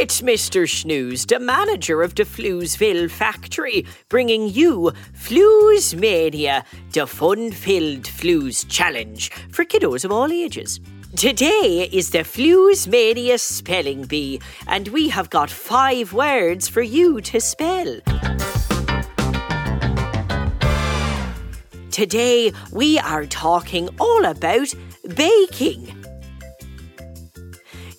It's Mr. Snooze, the manager of the Floozeville factory, bringing you Flues Mania, the fun filled Flues challenge for kiddos of all ages. Today is the Flues Mania Spelling Bee, and we have got five words for you to spell. Today we are talking all about baking.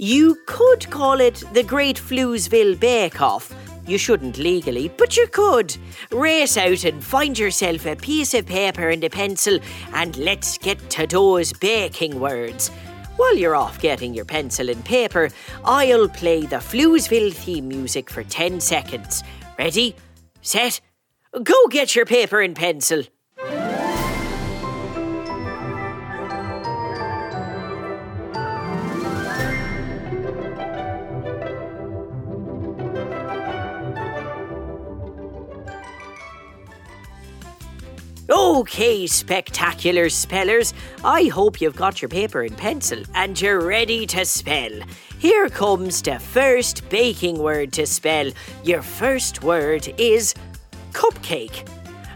You could call it the Great Floozeville Bake Off. You shouldn't legally, but you could. Race out and find yourself a piece of paper and a pencil, and let's get to those baking words. While you're off getting your pencil and paper, I'll play the Floozeville theme music for 10 seconds. Ready? Set? Go get your paper and pencil. Okay, spectacular spellers. I hope you've got your paper and pencil and you're ready to spell. Here comes the first baking word to spell. Your first word is cupcake.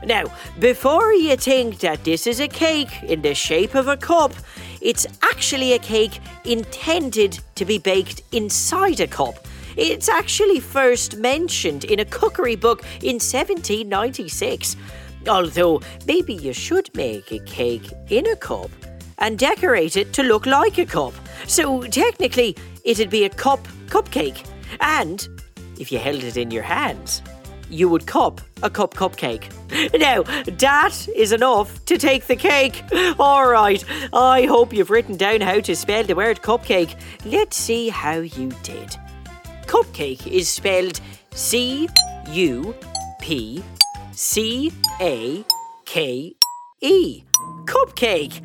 Now, before you think that this is a cake in the shape of a cup, it's actually a cake intended to be baked inside a cup. It's actually first mentioned in a cookery book in 1796. Although, maybe you should make a cake in a cup and decorate it to look like a cup. So, technically, it'd be a cup cupcake. And if you held it in your hands, you would cup a cup cupcake. Now, that is enough to take the cake. All right, I hope you've written down how to spell the word cupcake. Let's see how you did. Cupcake is spelled C U P C A K E. Cupcake.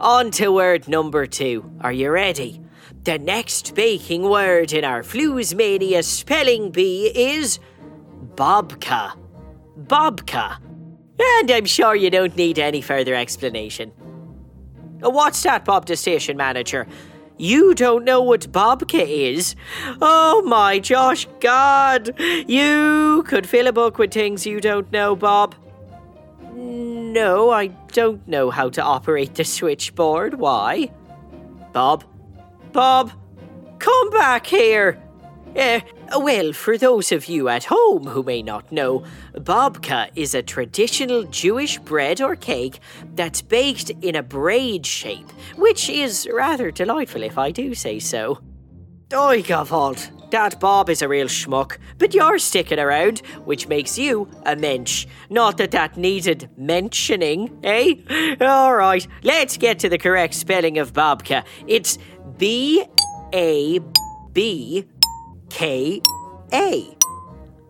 On to word number two. Are you ready? The next baking word in our Floozemania spelling bee is babka. Babka. And I'm sure you don't need any further explanation. What's that, Bob, the station manager? You don't know what babka is? Oh my Josh God! You could fill a book with things you don't know, Bob. No, I don't know how to operate the switchboard. Why? Bob? Bob? Come back here! Uh, well, for those of you at home who may not know, babka is a traditional Jewish bread or cake that's baked in a braid shape, which is rather delightful if I do say so. Oi, Gevalt, that Bob is a real schmuck, but you're sticking around, which makes you a mensch. Not that that needed mentioning, eh? All right, let's get to the correct spelling of babka. It's B A B K A.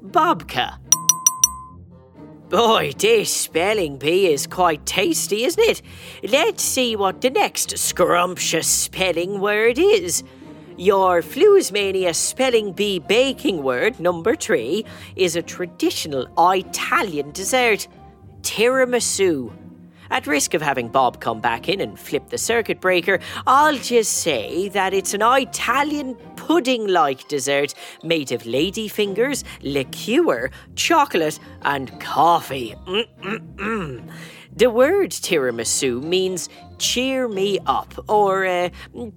Babka. Boy, this spelling bee is quite tasty, isn't it? Let's see what the next scrumptious spelling word is. Your Floozemania spelling bee baking word, number three, is a traditional Italian dessert tiramisu. At risk of having Bob come back in and flip the circuit breaker, I'll just say that it's an Italian pudding like dessert made of ladyfingers, liqueur, chocolate, and coffee. Mm-mm-mm. The word tiramisu means cheer me up or uh,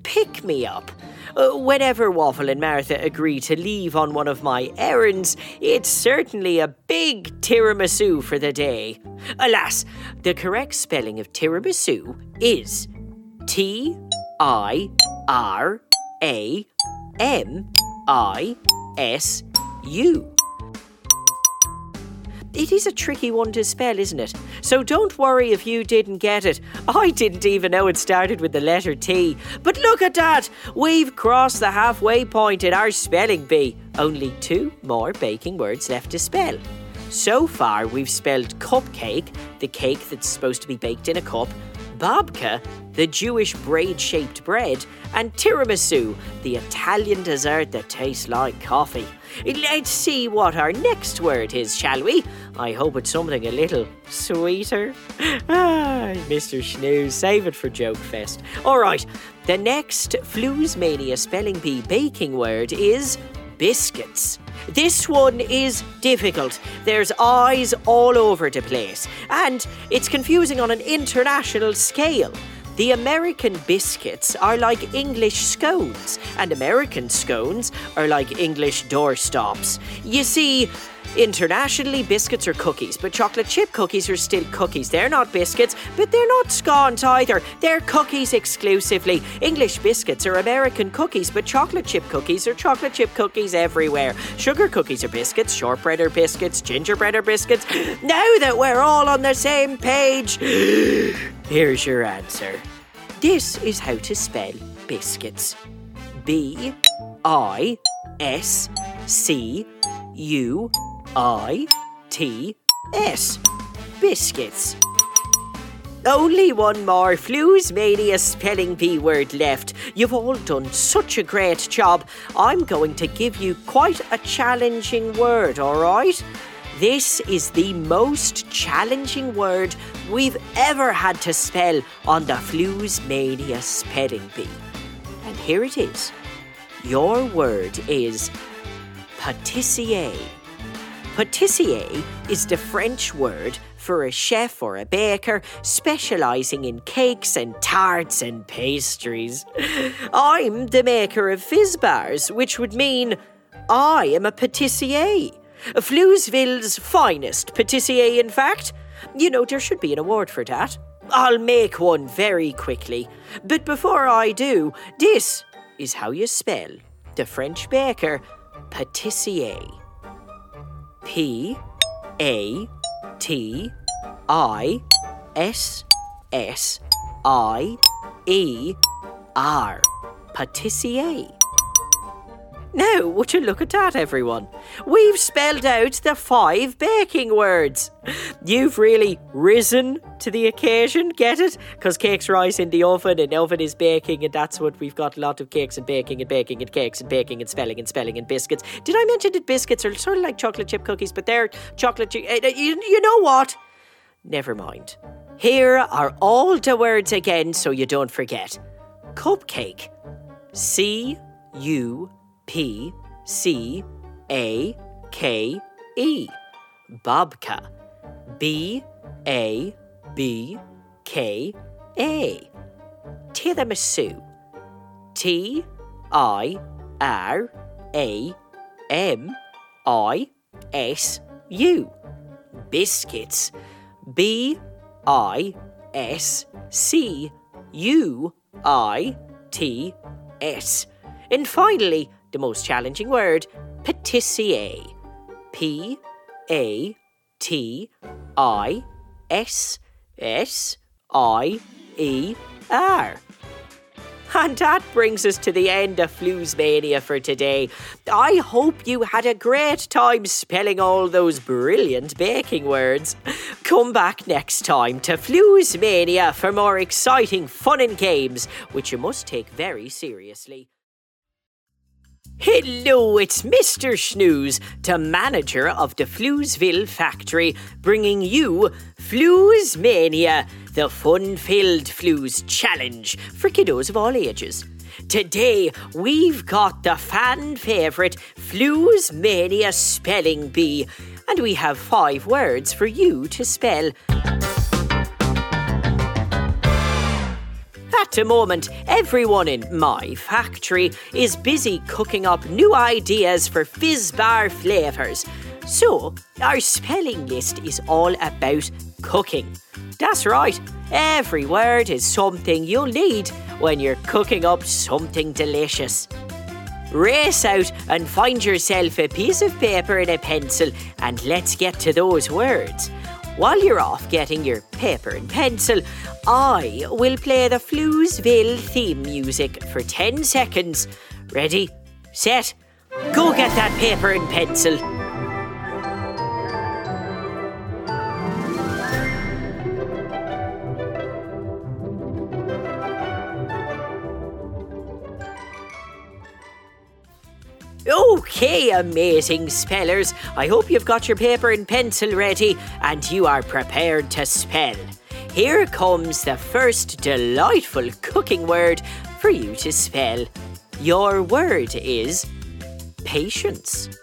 pick me up. Uh, whenever Waffle and Martha agree to leave on one of my errands, it's certainly a big tiramisu for the day. Alas, the correct spelling of tiramisu is T I R A M I S U. It is a tricky one to spell, isn't it? So don't worry if you didn't get it. I didn't even know it started with the letter T. But look at that! We've crossed the halfway point in our spelling bee. Only two more baking words left to spell. So far, we've spelled cupcake, the cake that's supposed to be baked in a cup, babka, the Jewish braid shaped bread, and tiramisu, the Italian dessert that tastes like coffee. Let's see what our next word is, shall we? I hope it's something a little sweeter. Ah, Mr. Snooze, save it for Joke Fest. All right, The next Fluesmania Spelling Bee baking word is biscuits. This one is difficult. There's eyes all over the place, and it's confusing on an international scale. The American biscuits are like English scones, and American scones are like English doorstops. You see, Internationally, biscuits are cookies, but chocolate chip cookies are still cookies. They're not biscuits, but they're not scones either. They're cookies exclusively. English biscuits are American cookies, but chocolate chip cookies are chocolate chip cookies everywhere. Sugar cookies are biscuits, shortbread are biscuits, gingerbread are biscuits. Now that we're all on the same page, here's your answer. This is how to spell biscuits. B I S C U I T S. Biscuits. Only one more Fluesmania spelling bee word left. You've all done such a great job. I'm going to give you quite a challenging word, alright? This is the most challenging word we've ever had to spell on the Fluesmania spelling bee. And here it is. Your word is pâtissier. Pâtissier is the French word for a chef or a baker specialising in cakes and tarts and pastries. I'm the maker of fizz bars, which would mean I am a pâtissier. Fluesville's finest pâtissier, in fact. You know, there should be an award for that. I'll make one very quickly. But before I do, this is how you spell the French baker pâtissier. P A T I S S I E R. Patissier. Now, would you look at that, everyone? We've spelled out the five baking words. You've really risen to the occasion, get it? Because cakes rise in the oven and oven is baking, and that's what we've got a lot of cakes and baking and baking and cakes and baking and spelling and spelling and biscuits. Did I mention that biscuits are sort of like chocolate chip cookies, but they're chocolate chip. Uh, you, you know what? Never mind. Here are all the words again so you don't forget cupcake. C U P C A K E. Babka. B A B K A. Tiramisu. T I R A M I S U. Biscuits. B I S C U I T S. And finally, the most challenging word, patissier. P A T I S S I E R. And that brings us to the end of Fluesmania for today. I hope you had a great time spelling all those brilliant baking words. Come back next time to Fluesmania for more exciting fun and games, which you must take very seriously. Hello, it's Mr. Snooze, the manager of the Fluesville factory, bringing you Fluesmania, the fun filled Flues challenge for kiddos of all ages. Today, we've got the fan favourite Fluesmania spelling bee, and we have five words for you to spell. At the moment, everyone in my factory is busy cooking up new ideas for fizz bar flavours. So, our spelling list is all about cooking. That's right, every word is something you'll need when you're cooking up something delicious. Race out and find yourself a piece of paper and a pencil, and let's get to those words. While you're off getting your paper and pencil, I will play the Fluesville theme music for 10 seconds. Ready, set, go get that paper and pencil. Okay, amazing spellers. I hope you've got your paper and pencil ready and you are prepared to spell. Here comes the first delightful cooking word for you to spell. Your word is patience.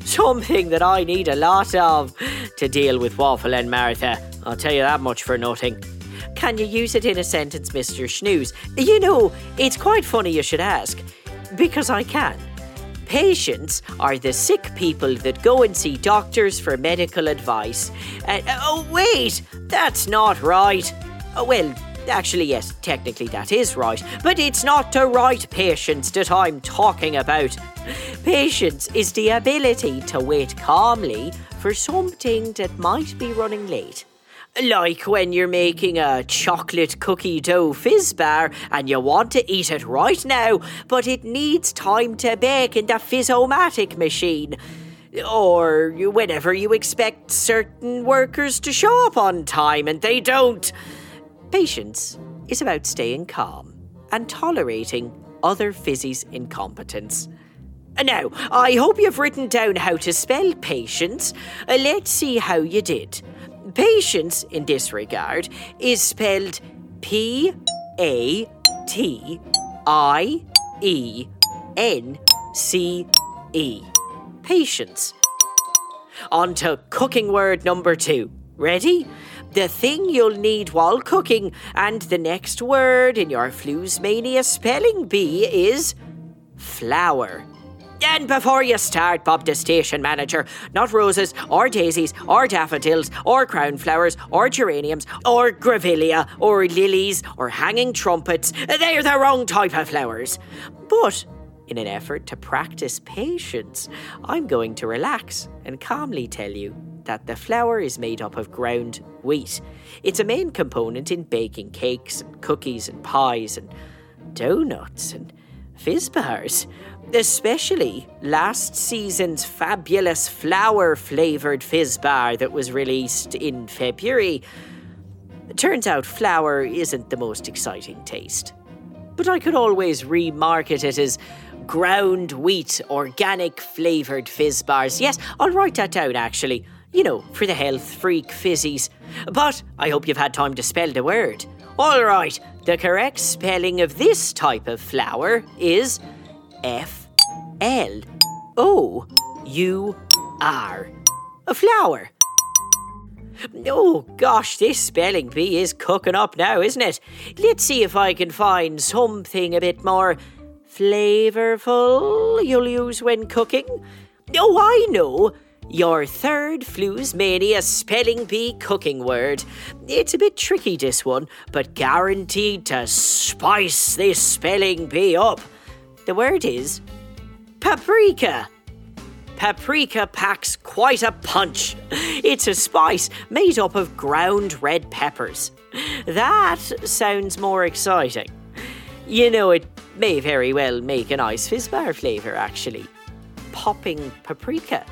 Something that I need a lot of to deal with Waffle and Martha. I'll tell you that much for nothing. Can you use it in a sentence, Mr. Snooze? You know, it's quite funny you should ask, because I can. Patients are the sick people that go and see doctors for medical advice. Uh, oh, wait, that's not right. Oh, well, actually, yes, technically that is right, but it's not the right patience that I'm talking about. Patience is the ability to wait calmly for something that might be running late. Like when you're making a chocolate cookie dough fizz bar and you want to eat it right now, but it needs time to bake in the fizzomatic machine. Or whenever you expect certain workers to show up on time and they don't. Patience is about staying calm and tolerating other fizzy's incompetence. Now, I hope you've written down how to spell patience. Uh, let's see how you did. Patience, in this regard, is spelled P A T I E N C E. Patience. On to cooking word number two. Ready? The thing you'll need while cooking, and the next word in your Floozemania spelling bee is flour. And before you start, Bob the station manager, not roses or daisies or daffodils or crown flowers or geraniums or grevillea or lilies or hanging trumpets. They're the wrong type of flowers. But in an effort to practice patience, I'm going to relax and calmly tell you that the flour is made up of ground wheat. It's a main component in baking cakes and cookies and pies and donuts and fizz bars especially last season's fabulous flour flavoured fizz bar that was released in February. Turns out flour isn't the most exciting taste. But I could always remarket it as ground wheat organic flavoured fizz bars. Yes, I'll write that down actually. You know, for the health freak fizzies. But I hope you've had time to spell the word. All right, the correct spelling of this type of flour is F L O U R. A flower. Oh gosh, this spelling bee is cooking up now, isn't it? Let's see if I can find something a bit more flavourful you'll use when cooking. Oh, I know! Your third Floozemania spelling bee cooking word. It's a bit tricky, this one, but guaranteed to spice this spelling bee up. The word is paprika. Paprika packs quite a punch. It's a spice made up of ground red peppers. That sounds more exciting. You know, it may very well make a nice fizzbar flavour, actually. Popping paprika.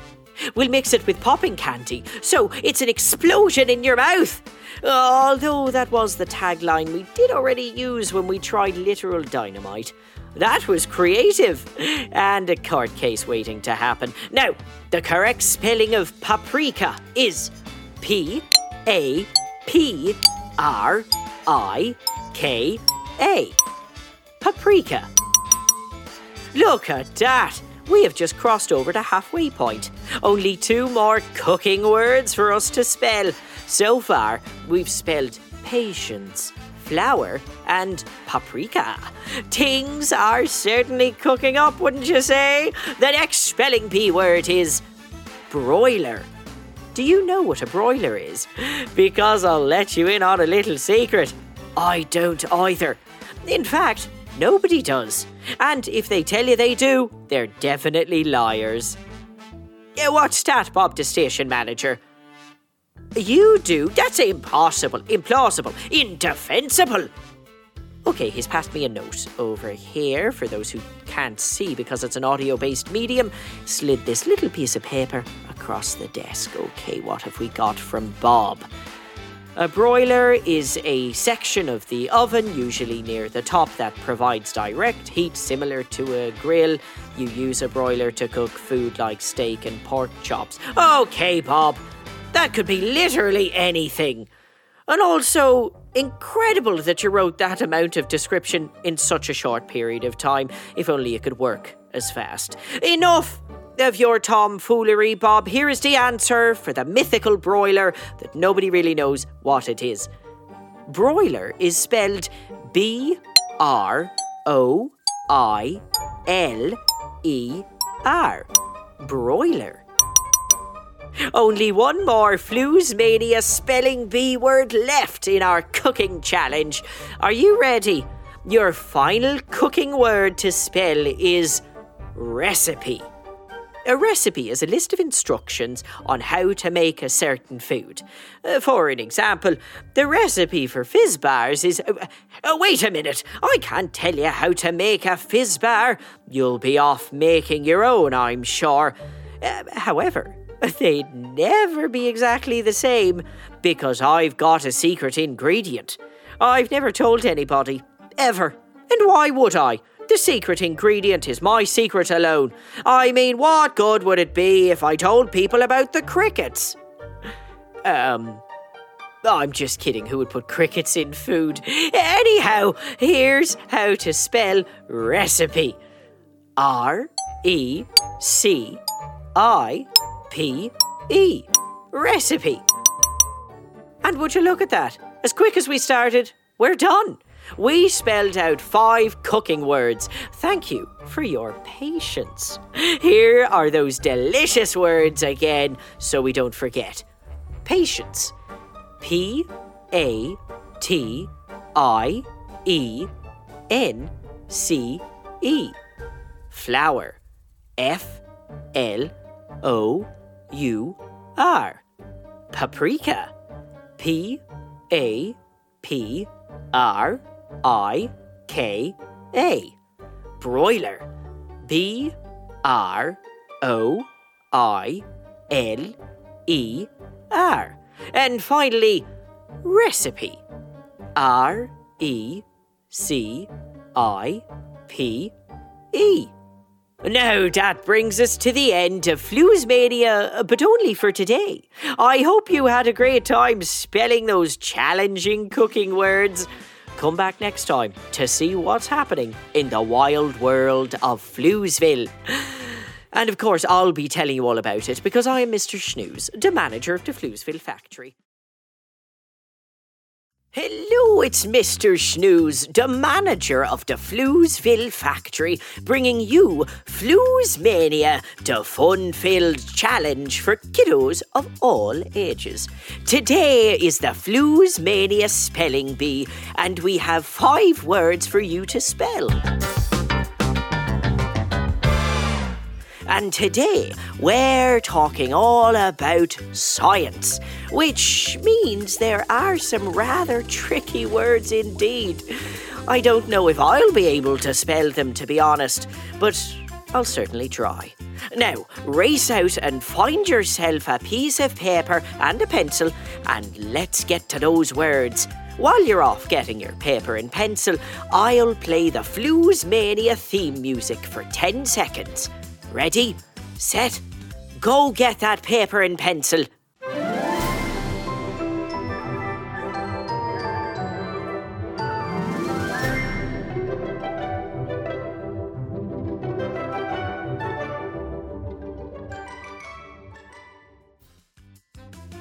We'll mix it with popping candy, so it's an explosion in your mouth. Although that was the tagline we did already use when we tried literal dynamite. That was creative. And a court case waiting to happen. Now, the correct spelling of paprika is P A P R I K A. Paprika. Look at that! We have just crossed over the halfway point. Only two more cooking words for us to spell. So far, we've spelled patience flour, and paprika. Things are certainly cooking up, wouldn't you say? The next spelling bee word is broiler. Do you know what a broiler is? Because I'll let you in on a little secret. I don't either. In fact, nobody does. And if they tell you they do, they're definitely liars. What's that, Bob the station manager? You do? That's impossible, implausible, indefensible. Okay, he's passed me a note over here for those who can't see because it's an audio based medium. Slid this little piece of paper across the desk. Okay, what have we got from Bob? A broiler is a section of the oven, usually near the top, that provides direct heat similar to a grill. You use a broiler to cook food like steak and pork chops. Okay, Bob, that could be literally anything. And also, incredible that you wrote that amount of description in such a short period of time, if only it could work as fast. Enough of your tomfoolery, Bob. Here is the answer for the mythical broiler that nobody really knows what it is. Broiler is spelled B R O I L E R. Broiler. Only one more flu's Mania spelling bee word left in our cooking challenge. Are you ready? Your final cooking word to spell is recipe. A recipe is a list of instructions on how to make a certain food. Uh, for an example, the recipe for fizz bars is. Uh, uh, wait a minute, I can't tell you how to make a fizz bar. You'll be off making your own, I'm sure. Uh, however, they'd never be exactly the same because I've got a secret ingredient. I've never told anybody, ever. And why would I? The secret ingredient is my secret alone. I mean, what good would it be if I told people about the crickets? Um, I'm just kidding. Who would put crickets in food? Anyhow, here's how to spell recipe R E C I P E. Recipe. And would you look at that? As quick as we started, we're done. We spelled out five cooking words. Thank you for your patience. Here are those delicious words again so we don't forget. Patience. P A T I E N C E. Flour. F L O U R. Paprika. P A P R I K A. Broiler. B R O I L E R. And finally, recipe. R E C I P E. Now that brings us to the end of Mania, uh, but only for today. I hope you had a great time spelling those challenging cooking words. Come back next time to see what's happening in the wild world of Floozeville. And of course, I'll be telling you all about it because I am Mr. Snooze, the manager of the Floozeville factory. Hello, it's Mr. Snooze, the manager of the Floozeville factory, bringing you Mania, the fun filled challenge for kiddos of all ages. Today is the Mania spelling bee, and we have five words for you to spell. And today we're talking all about science, which means there are some rather tricky words indeed. I don't know if I'll be able to spell them, to be honest, but I'll certainly try. Now, race out and find yourself a piece of paper and a pencil, and let's get to those words. While you're off getting your paper and pencil, I'll play the Floozemania theme music for 10 seconds. Ready, set, go get that paper and pencil.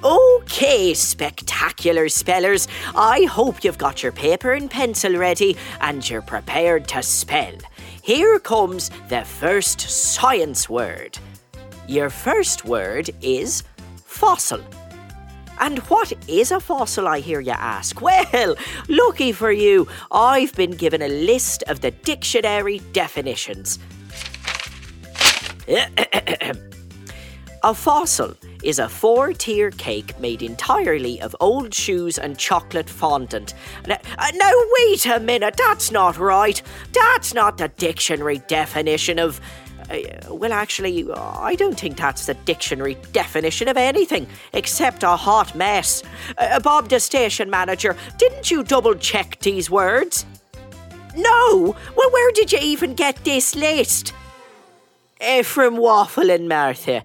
Okay, spectacular spellers. I hope you've got your paper and pencil ready and you're prepared to spell. Here comes the first science word. Your first word is fossil. And what is a fossil, I hear you ask? Well, lucky for you, I've been given a list of the dictionary definitions. a fossil is a four tier cake made entirely of old shoes and chocolate fondant. Now, uh, now, wait a minute, that's not right. That's not the dictionary definition of. Uh, well, actually, I don't think that's the dictionary definition of anything except a hot mess. Uh, Bob, the station manager, didn't you double check these words? No! Well, where did you even get this list? Uh, from Waffle and Martha.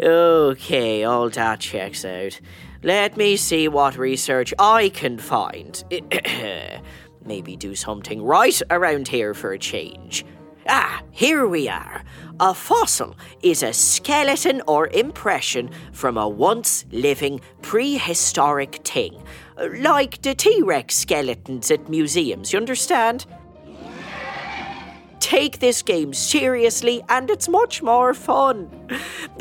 Okay, all that checks out. Let me see what research I can find. Maybe do something right around here for a change. Ah, here we are. A fossil is a skeleton or impression from a once living prehistoric thing, like the T Rex skeletons at museums, you understand? Take this game seriously and it's much more fun.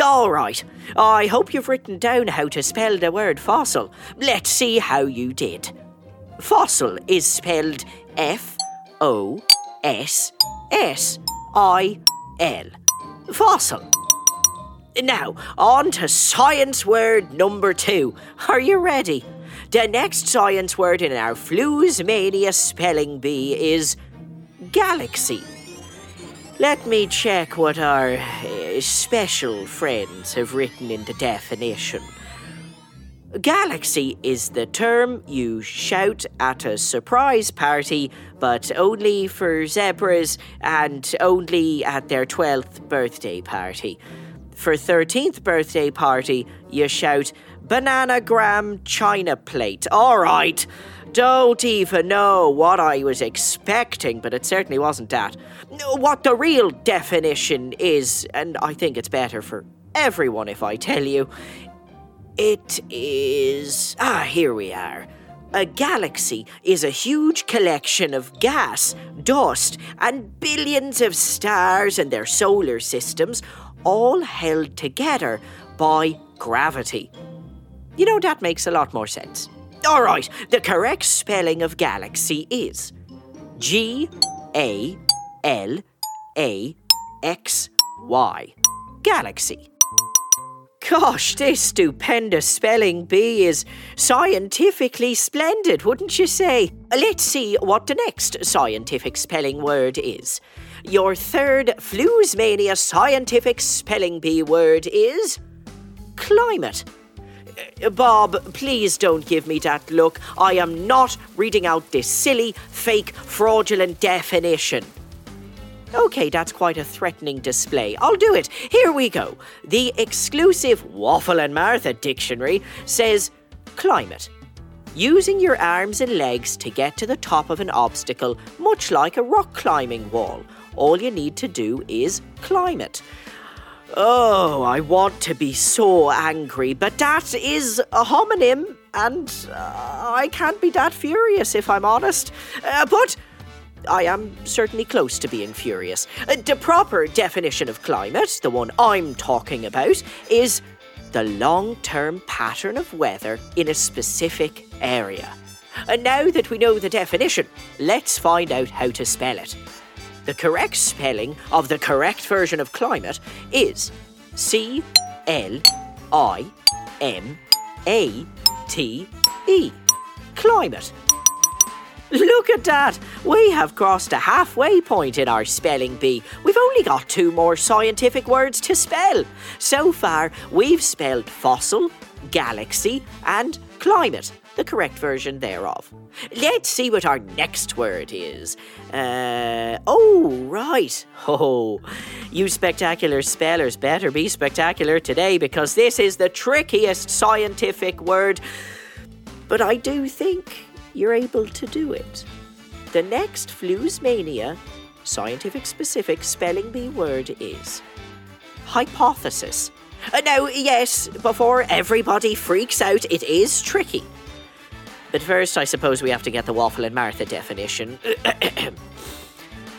Alright, I hope you've written down how to spell the word fossil. Let's see how you did. Fossil is spelled F O S S I L. Fossil. Now, on to science word number two. Are you ready? The next science word in our Flusmania spelling bee is galaxy. Let me check what our uh, special friends have written in the definition. Galaxy is the term you shout at a surprise party, but only for zebras and only at their 12th birthday party. For 13th birthday party, you shout bananagram china plate. All right. Don't even know what I was expecting, but it certainly wasn't that. What the real definition is, and I think it's better for everyone if I tell you, it is. Ah, here we are. A galaxy is a huge collection of gas, dust, and billions of stars and their solar systems, all held together by gravity. You know, that makes a lot more sense. All right, the correct spelling of galaxy is G A L A X Y. Galaxy. Gosh, this stupendous spelling bee is scientifically splendid, wouldn't you say? Let's see what the next scientific spelling word is. Your third Flusmania scientific spelling bee word is climate. Uh, Bob, please don't give me that look. I am not reading out this silly, fake, fraudulent definition. Okay, that's quite a threatening display. I'll do it. Here we go. The exclusive Waffle and Martha dictionary says climate. Using your arms and legs to get to the top of an obstacle, much like a rock climbing wall. All you need to do is climb it. Oh, I want to be so angry, but that is a homonym, and uh, I can't be that furious if I'm honest. Uh, but I am certainly close to being furious. Uh, the proper definition of climate, the one I'm talking about, is the long term pattern of weather in a specific area. And now that we know the definition, let's find out how to spell it. The correct spelling of the correct version of climate is C L I M A T E. Climate. Look at that! We have crossed a halfway point in our spelling bee. We've only got two more scientific words to spell. So far, we've spelled fossil, galaxy, and climate, the correct version thereof. Let's see what our next word is. Uh, oh, right. Oh, you spectacular spellers better be spectacular today because this is the trickiest scientific word. But I do think you're able to do it. The next Flusmania scientific specific spelling bee word is hypothesis. Uh, now, yes, before everybody freaks out, it is tricky. But first, I suppose we have to get the Waffle and Martha definition.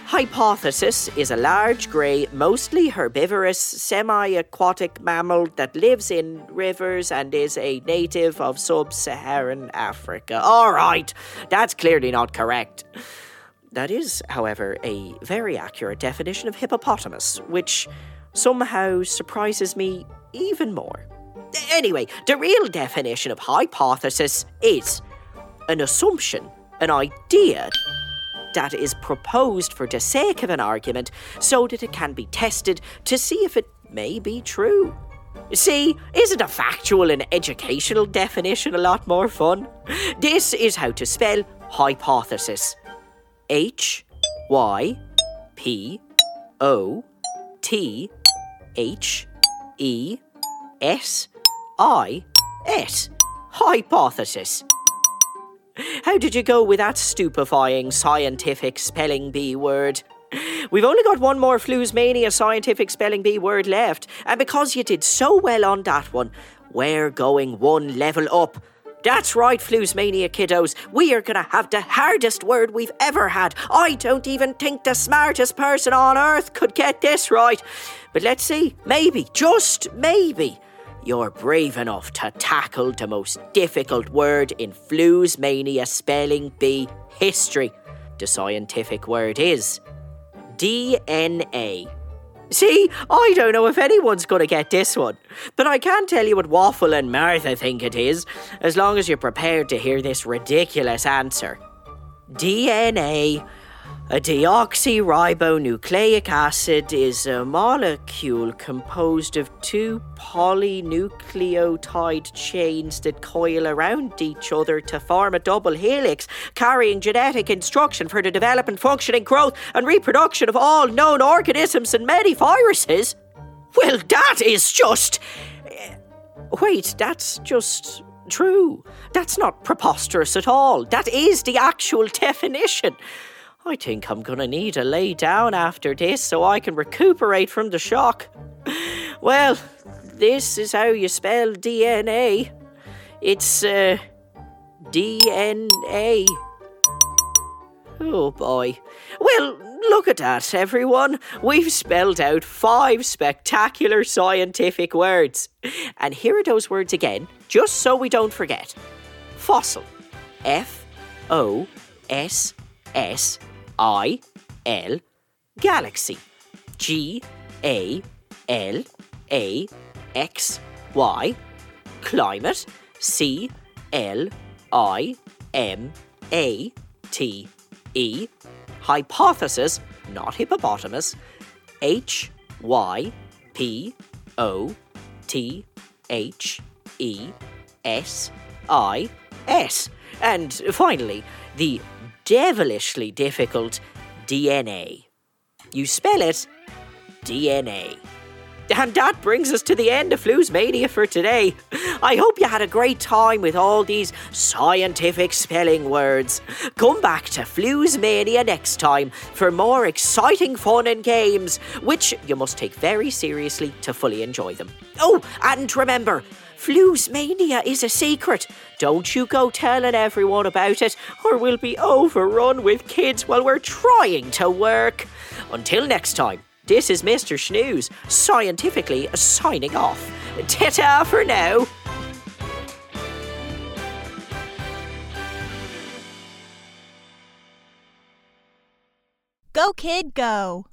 Hypothesis is a large, grey, mostly herbivorous, semi aquatic mammal that lives in rivers and is a native of sub Saharan Africa. All right, that's clearly not correct. That is, however, a very accurate definition of hippopotamus, which somehow surprises me even more. Anyway, the real definition of hypothesis is an assumption, an idea that is proposed for the sake of an argument so that it can be tested to see if it may be true. See, isn't a factual and educational definition a lot more fun? This is how to spell hypothesis H Y P O T H E S I S. hypothesis. How did you go with that stupefying scientific spelling bee word? We've only got one more Mania scientific spelling bee word left, and because you did so well on that one, we're going one level up. That's right, Mania kiddos. We are going to have the hardest word we've ever had. I don't even think the smartest person on earth could get this right. But let's see, maybe, just maybe, you're brave enough to tackle the most difficult word in Flu's Mania spelling bee history. The scientific word is DNA. See, I don't know if anyone's going to get this one, but I can tell you what Waffle and Martha think it is, as long as you're prepared to hear this ridiculous answer. DNA a deoxyribonucleic acid is a molecule composed of two polynucleotide chains that coil around each other to form a double helix, carrying genetic instruction for the development, functioning, growth, and reproduction of all known organisms and many viruses. Well, that is just. Eh, wait, that's just true. That's not preposterous at all. That is the actual definition. I think I'm gonna need to lay down after this so I can recuperate from the shock. Well, this is how you spell DNA. It's, uh, DNA. Oh boy. Well, look at that, everyone. We've spelled out five spectacular scientific words. And here are those words again, just so we don't forget fossil. F O S S I L galaxy. G A L A X Y climate. C L I M A T E hypothesis, not hippopotamus. H Y P O T H E S I S. And finally, the devilishly difficult DNA. You spell it DNA. And that brings us to the end of Flues Mania for today. I hope you had a great time with all these scientific spelling words. Come back to Flues Mania next time for more exciting fun and games, which you must take very seriously to fully enjoy them. Oh, and remember, Flu's mania is a secret. Don't you go telling everyone about it, or we'll be overrun with kids while we're trying to work. Until next time, this is Mr. Snooze, scientifically signing off. Ta for now. Go, kid, go.